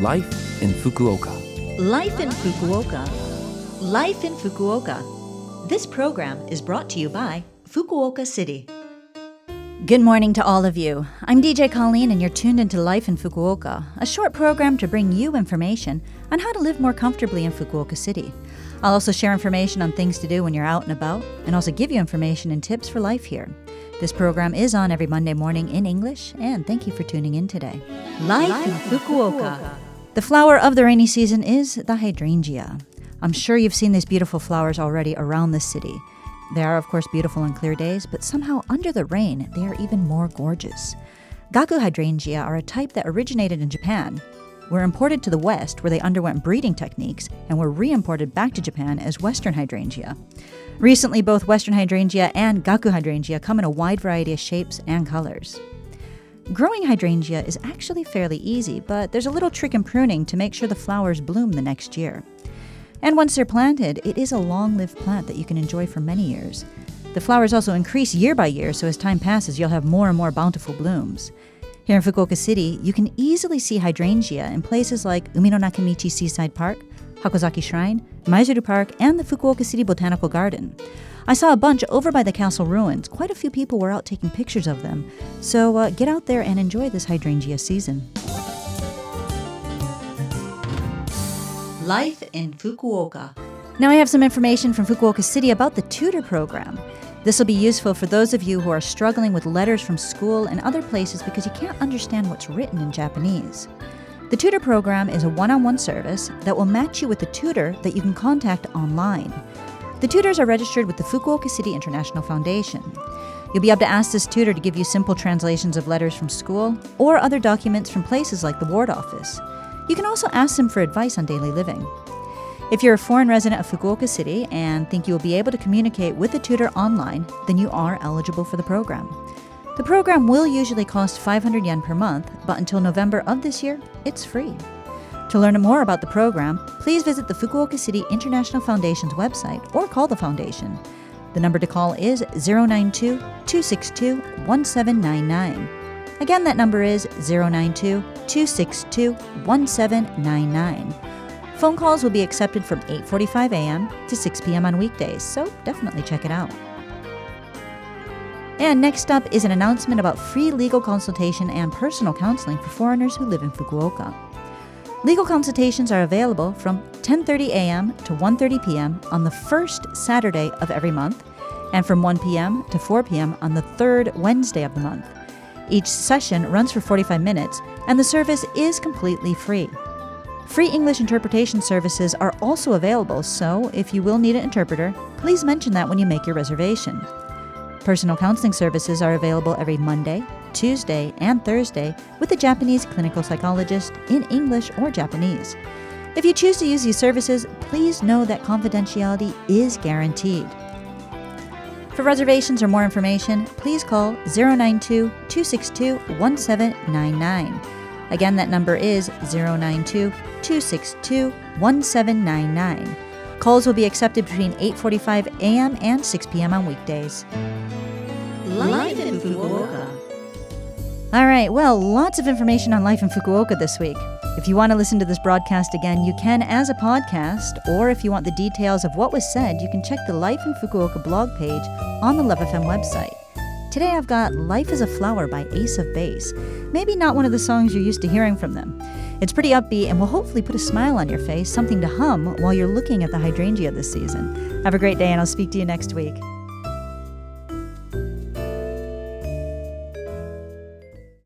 Life in Fukuoka. Life in Fukuoka. Life in Fukuoka. This program is brought to you by Fukuoka City. Good morning to all of you. I'm DJ Colleen, and you're tuned into Life in Fukuoka, a short program to bring you information on how to live more comfortably in Fukuoka City. I'll also share information on things to do when you're out and about, and also give you information and tips for life here. This program is on every Monday morning in English, and thank you for tuning in today. Life, in Fukuoka. The flower of the rainy season is the hydrangea. I'm sure you've seen these beautiful flowers already around the city. They are, of course, beautiful on clear days, but somehow under the rain, they are even more gorgeous. Gaku hydrangea are a type that originated in Japan, were imported to the West where they underwent breeding techniques, and were re imported back to Japan as Western hydrangea. Recently, both Western hydrangea and Gaku hydrangea come in a wide variety of shapes and colors. Growing hydrangea is actually fairly easy, but there's a little trick in pruning to make sure the flowers bloom the next year. And once they're planted, it is a long lived plant that you can enjoy for many years. The flowers also increase year by year, so as time passes, you'll have more and more bountiful blooms. Here in Fukuoka City, you can easily see hydrangea in places like Umino Nakamichi Seaside Park, Hakozaki Shrine, Maizuru Park, and the Fukuoka City Botanical Garden. I saw a bunch over by the castle ruins. Quite a few people were out taking pictures of them. So uh, get out there and enjoy this hydrangea season. Life in Fukuoka. Now I have some information from Fukuoka City about the tutor program. This will be useful for those of you who are struggling with letters from school and other places because you can't understand what's written in Japanese. The tutor program is a one on one service that will match you with a tutor that you can contact online. The tutors are registered with the Fukuoka City International Foundation. You'll be able to ask this tutor to give you simple translations of letters from school or other documents from places like the ward office. You can also ask them for advice on daily living. If you're a foreign resident of Fukuoka City and think you will be able to communicate with the tutor online, then you are eligible for the program. The program will usually cost 500 yen per month, but until November of this year, it's free. To learn more about the program, please visit the Fukuoka City International Foundation's website or call the foundation. The number to call is 092 262 1799. Again, that number is 092 262 1799. Phone calls will be accepted from 8:45 a.m. to 6 p.m. on weekdays, so definitely check it out. And next up is an announcement about free legal consultation and personal counseling for foreigners who live in Fukuoka. Legal consultations are available from 10:30 a.m. to 1:30 p.m. on the first Saturday of every month and from 1 p.m. to 4 p.m. on the third Wednesday of the month. Each session runs for 45 minutes, and the service is completely free. Free English interpretation services are also available, so if you will need an interpreter, please mention that when you make your reservation. Personal counseling services are available every Monday, Tuesday, and Thursday with a Japanese clinical psychologist in English or Japanese. If you choose to use these services, please know that confidentiality is guaranteed. For reservations or more information, please call 092 262 1799. Again, that number is 092 262 1799. Calls will be accepted between 8:45 a.m. and 6 p.m. on weekdays. Life in Fukuoka. All right, well, lots of information on life in Fukuoka this week. If you want to listen to this broadcast again, you can as a podcast, or if you want the details of what was said, you can check the Life in Fukuoka blog page on the Love FM website. Today I've got Life is a Flower by Ace of Base. Maybe not one of the songs you're used to hearing from them. It's pretty upbeat and will hopefully put a smile on your face, something to hum while you're looking at the hydrangea this season. Have a great day, and I'll speak to you next week.